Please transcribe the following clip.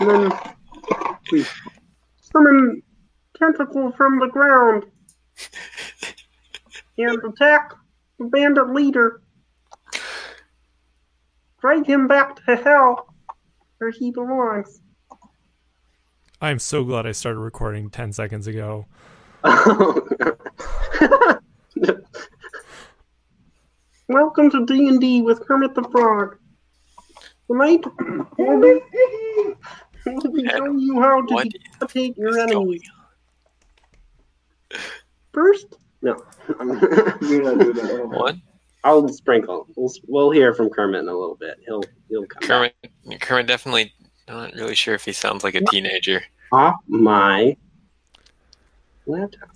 And then we summon tentacle from the ground and attack the bandit leader. Drag him back to hell where he belongs. I'm so glad I started recording 10 seconds ago. Welcome to D and D with Kermit the Frog. Tonight we'll be, be showing you how to decapitate your enemy. First, no, You're not doing that. on? What? I'll sprinkle. We'll, we'll hear from Kermit in a little bit. He'll he'll come back. Kermit, Kermit definitely not really sure if he sounds like a teenager. off my laptop.